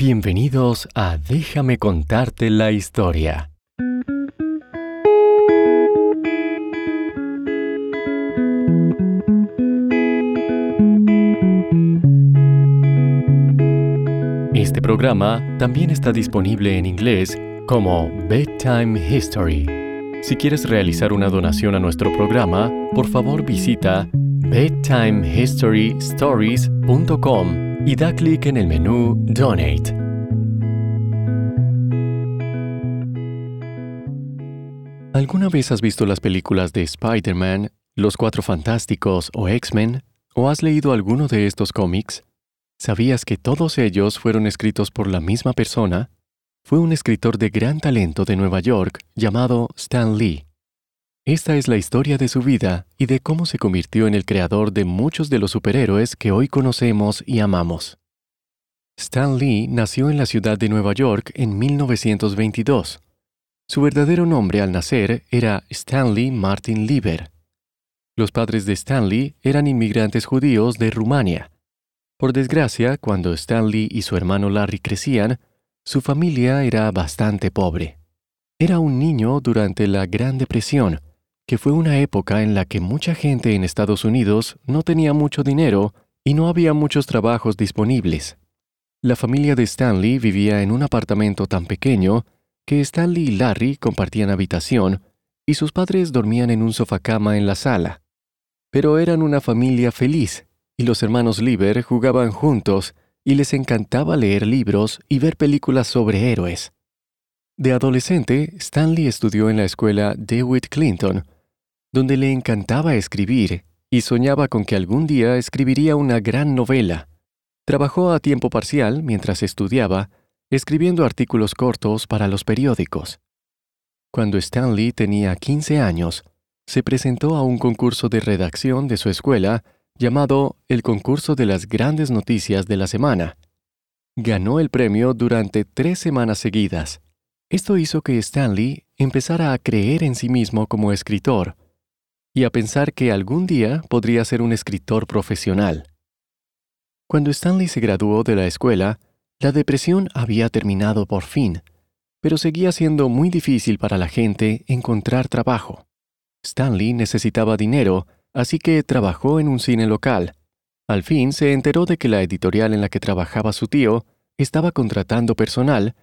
Bienvenidos a Déjame contarte la historia. Este programa también está disponible en inglés como Bedtime History. Si quieres realizar una donación a nuestro programa, por favor visita bedtimehistorystories.com y da clic en el menú Donate. ¿Alguna vez has visto las películas de Spider-Man, Los Cuatro Fantásticos o X-Men? ¿O has leído alguno de estos cómics? ¿Sabías que todos ellos fueron escritos por la misma persona? Fue un escritor de gran talento de Nueva York llamado Stan Lee. Esta es la historia de su vida y de cómo se convirtió en el creador de muchos de los superhéroes que hoy conocemos y amamos. Stan Lee nació en la ciudad de Nueva York en 1922. Su verdadero nombre al nacer era Stanley Martin Lieber. Los padres de Stanley eran inmigrantes judíos de Rumania. Por desgracia, cuando Stanley y su hermano Larry crecían, su familia era bastante pobre. Era un niño durante la Gran Depresión, que fue una época en la que mucha gente en Estados Unidos no tenía mucho dinero y no había muchos trabajos disponibles. La familia de Stanley vivía en un apartamento tan pequeño que Stanley y Larry compartían habitación y sus padres dormían en un sofá-cama en la sala. Pero eran una familia feliz y los hermanos Lieber jugaban juntos y les encantaba leer libros y ver películas sobre héroes. De adolescente, Stanley estudió en la escuela DeWitt Clinton, donde le encantaba escribir y soñaba con que algún día escribiría una gran novela. Trabajó a tiempo parcial mientras estudiaba, escribiendo artículos cortos para los periódicos. Cuando Stanley tenía 15 años, se presentó a un concurso de redacción de su escuela llamado el Concurso de las Grandes Noticias de la Semana. Ganó el premio durante tres semanas seguidas. Esto hizo que Stanley empezara a creer en sí mismo como escritor y a pensar que algún día podría ser un escritor profesional. Cuando Stanley se graduó de la escuela, la depresión había terminado por fin, pero seguía siendo muy difícil para la gente encontrar trabajo. Stanley necesitaba dinero, así que trabajó en un cine local. Al fin se enteró de que la editorial en la que trabajaba su tío estaba contratando personal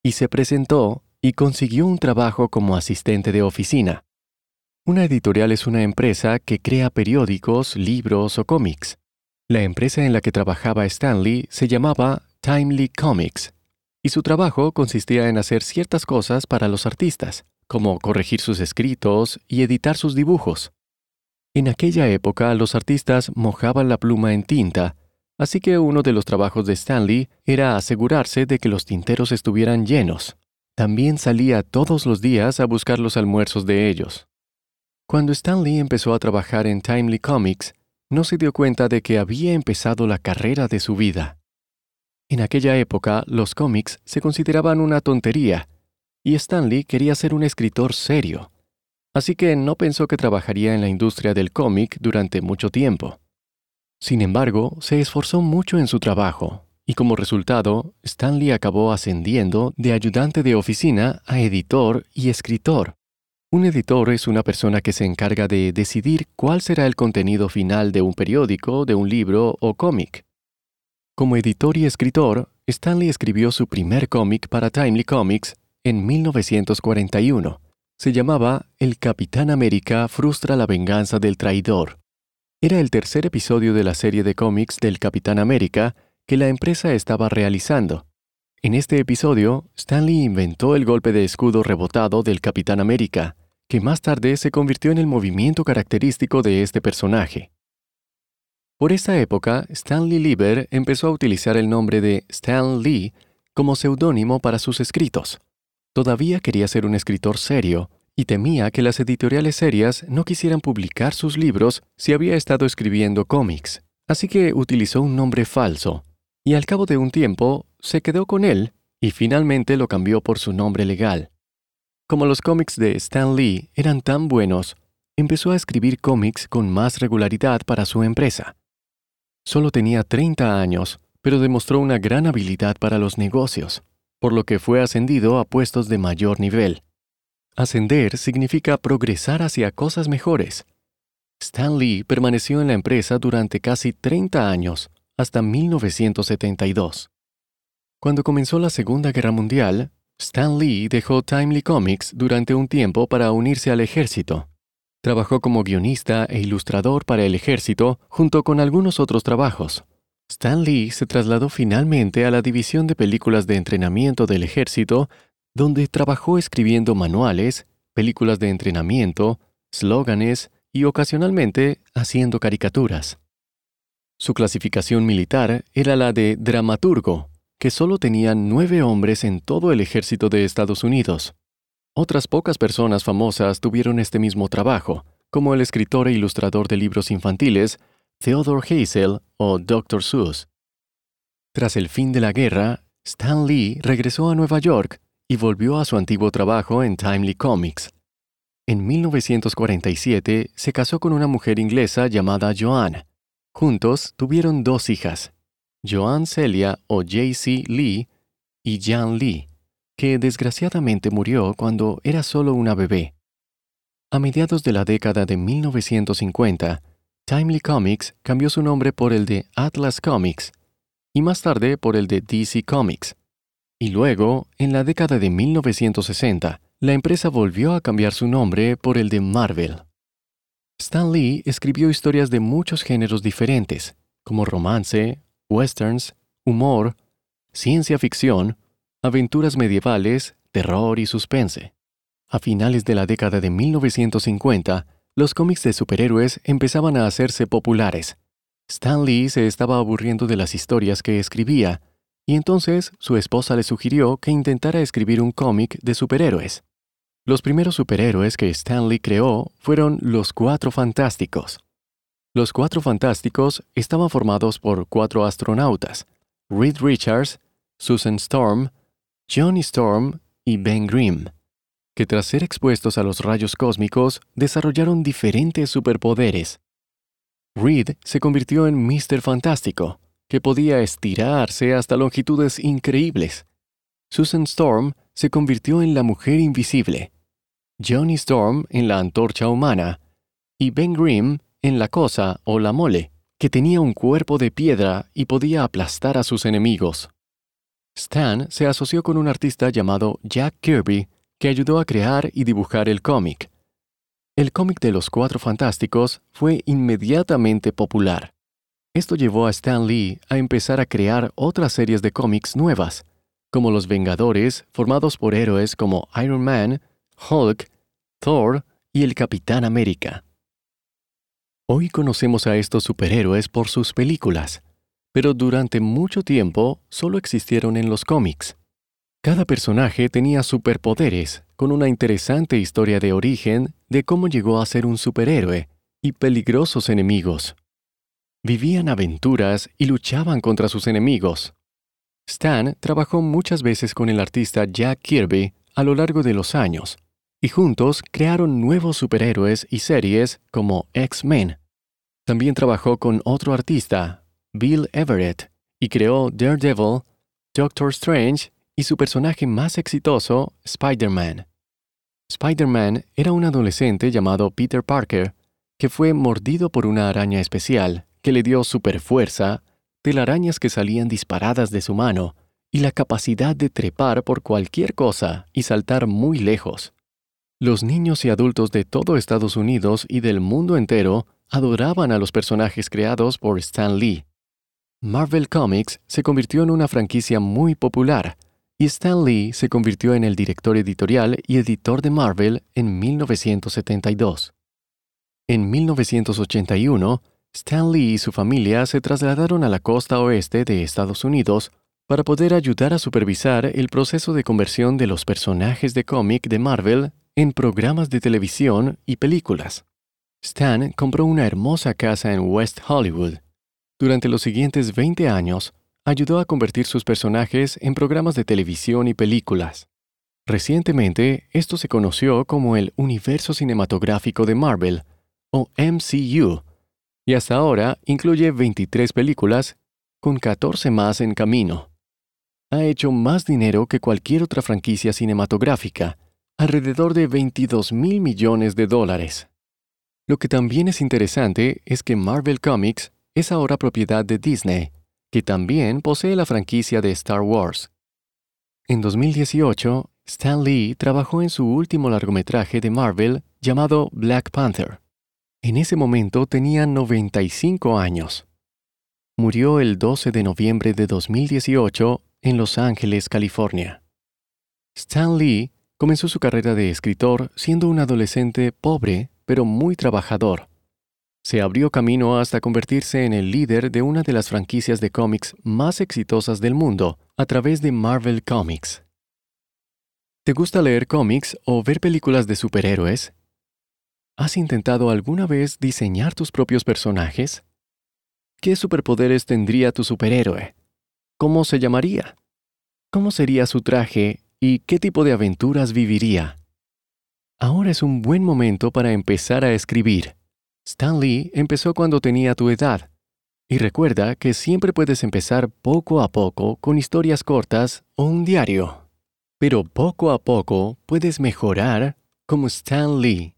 y se presentó y consiguió un trabajo como asistente de oficina. Una editorial es una empresa que crea periódicos, libros o cómics. La empresa en la que trabajaba Stanley se llamaba Timely Comics, y su trabajo consistía en hacer ciertas cosas para los artistas, como corregir sus escritos y editar sus dibujos. En aquella época los artistas mojaban la pluma en tinta, así que uno de los trabajos de Stanley era asegurarse de que los tinteros estuvieran llenos. También salía todos los días a buscar los almuerzos de ellos. Cuando Stan Lee empezó a trabajar en Timely Comics, no se dio cuenta de que había empezado la carrera de su vida. En aquella época, los cómics se consideraban una tontería, y Stanley quería ser un escritor serio. Así que no pensó que trabajaría en la industria del cómic durante mucho tiempo. Sin embargo, se esforzó mucho en su trabajo, y como resultado, Stanley acabó ascendiendo de ayudante de oficina a editor y escritor. Un editor es una persona que se encarga de decidir cuál será el contenido final de un periódico, de un libro o cómic. Como editor y escritor, Stanley escribió su primer cómic para Timely Comics en 1941. Se llamaba El Capitán América frustra la venganza del traidor. Era el tercer episodio de la serie de cómics del Capitán América que la empresa estaba realizando. En este episodio, Stanley inventó el golpe de escudo rebotado del Capitán América, que más tarde se convirtió en el movimiento característico de este personaje. Por esta época, Stanley Lieber empezó a utilizar el nombre de Stan Lee como seudónimo para sus escritos. Todavía quería ser un escritor serio y temía que las editoriales serias no quisieran publicar sus libros si había estado escribiendo cómics, así que utilizó un nombre falso, y al cabo de un tiempo se quedó con él y finalmente lo cambió por su nombre legal. Como los cómics de Stan Lee eran tan buenos, empezó a escribir cómics con más regularidad para su empresa. Solo tenía 30 años, pero demostró una gran habilidad para los negocios, por lo que fue ascendido a puestos de mayor nivel. Ascender significa progresar hacia cosas mejores. Stan Lee permaneció en la empresa durante casi 30 años, hasta 1972. Cuando comenzó la Segunda Guerra Mundial, Stan Lee dejó Timely Comics durante un tiempo para unirse al ejército. Trabajó como guionista e ilustrador para el ejército junto con algunos otros trabajos. Stan Lee se trasladó finalmente a la división de películas de entrenamiento del ejército, donde trabajó escribiendo manuales, películas de entrenamiento, slóganes y ocasionalmente haciendo caricaturas. Su clasificación militar era la de dramaturgo, que solo tenía nueve hombres en todo el ejército de Estados Unidos. Otras pocas personas famosas tuvieron este mismo trabajo, como el escritor e ilustrador de libros infantiles Theodore Hazel o Dr. Seuss. Tras el fin de la guerra, Stan Lee regresó a Nueva York y volvió a su antiguo trabajo en Timely Comics. En 1947 se casó con una mujer inglesa llamada Joanne. Juntos tuvieron dos hijas, Joanne Celia o J.C. Lee y Jan Lee que desgraciadamente murió cuando era solo una bebé. A mediados de la década de 1950, Timely Comics cambió su nombre por el de Atlas Comics y más tarde por el de DC Comics. Y luego, en la década de 1960, la empresa volvió a cambiar su nombre por el de Marvel. Stan Lee escribió historias de muchos géneros diferentes, como romance, westerns, humor, ciencia ficción, aventuras medievales, terror y suspense. A finales de la década de 1950, los cómics de superhéroes empezaban a hacerse populares. Stan Lee se estaba aburriendo de las historias que escribía, y entonces su esposa le sugirió que intentara escribir un cómic de superhéroes. Los primeros superhéroes que Stan Lee creó fueron los Cuatro Fantásticos. Los Cuatro Fantásticos estaban formados por cuatro astronautas, Reed Richards, Susan Storm, Johnny Storm y Ben Grimm, que tras ser expuestos a los rayos cósmicos desarrollaron diferentes superpoderes. Reed se convirtió en Mr. Fantástico, que podía estirarse hasta longitudes increíbles. Susan Storm se convirtió en la mujer invisible, Johnny Storm en la antorcha humana y Ben Grimm en la cosa o la mole, que tenía un cuerpo de piedra y podía aplastar a sus enemigos. Stan se asoció con un artista llamado Jack Kirby que ayudó a crear y dibujar el cómic. El cómic de los Cuatro Fantásticos fue inmediatamente popular. Esto llevó a Stan Lee a empezar a crear otras series de cómics nuevas, como Los Vengadores, formados por héroes como Iron Man, Hulk, Thor y el Capitán América. Hoy conocemos a estos superhéroes por sus películas, pero durante mucho tiempo solo existieron en los cómics. Cada personaje tenía superpoderes, con una interesante historia de origen de cómo llegó a ser un superhéroe y peligrosos enemigos. Vivían aventuras y luchaban contra sus enemigos. Stan trabajó muchas veces con el artista Jack Kirby a lo largo de los años, y juntos crearon nuevos superhéroes y series como X-Men. También trabajó con otro artista, Bill Everett, y creó Daredevil, Doctor Strange y su personaje más exitoso, Spider-Man. Spider-Man era un adolescente llamado Peter Parker que fue mordido por una araña especial que le dio superfuerza, telarañas que salían disparadas de su mano y la capacidad de trepar por cualquier cosa y saltar muy lejos. Los niños y adultos de todo Estados Unidos y del mundo entero adoraban a los personajes creados por Stan Lee. Marvel Comics se convirtió en una franquicia muy popular y Stan Lee se convirtió en el director editorial y editor de Marvel en 1972. En 1981, Stan Lee y su familia se trasladaron a la costa oeste de Estados Unidos para poder ayudar a supervisar el proceso de conversión de los personajes de cómic de Marvel en programas de televisión y películas. Stan compró una hermosa casa en West Hollywood durante los siguientes 20 años, ayudó a convertir sus personajes en programas de televisión y películas. Recientemente, esto se conoció como el Universo Cinematográfico de Marvel, o MCU, y hasta ahora incluye 23 películas con 14 más en camino. Ha hecho más dinero que cualquier otra franquicia cinematográfica, alrededor de 22 mil millones de dólares. Lo que también es interesante es que Marvel Comics es ahora propiedad de Disney, que también posee la franquicia de Star Wars. En 2018, Stan Lee trabajó en su último largometraje de Marvel llamado Black Panther. En ese momento tenía 95 años. Murió el 12 de noviembre de 2018 en Los Ángeles, California. Stan Lee comenzó su carrera de escritor siendo un adolescente pobre pero muy trabajador. Se abrió camino hasta convertirse en el líder de una de las franquicias de cómics más exitosas del mundo a través de Marvel Comics. ¿Te gusta leer cómics o ver películas de superhéroes? ¿Has intentado alguna vez diseñar tus propios personajes? ¿Qué superpoderes tendría tu superhéroe? ¿Cómo se llamaría? ¿Cómo sería su traje y qué tipo de aventuras viviría? Ahora es un buen momento para empezar a escribir. Stan Lee empezó cuando tenía tu edad. Y recuerda que siempre puedes empezar poco a poco con historias cortas o un diario. Pero poco a poco puedes mejorar como Stan Lee.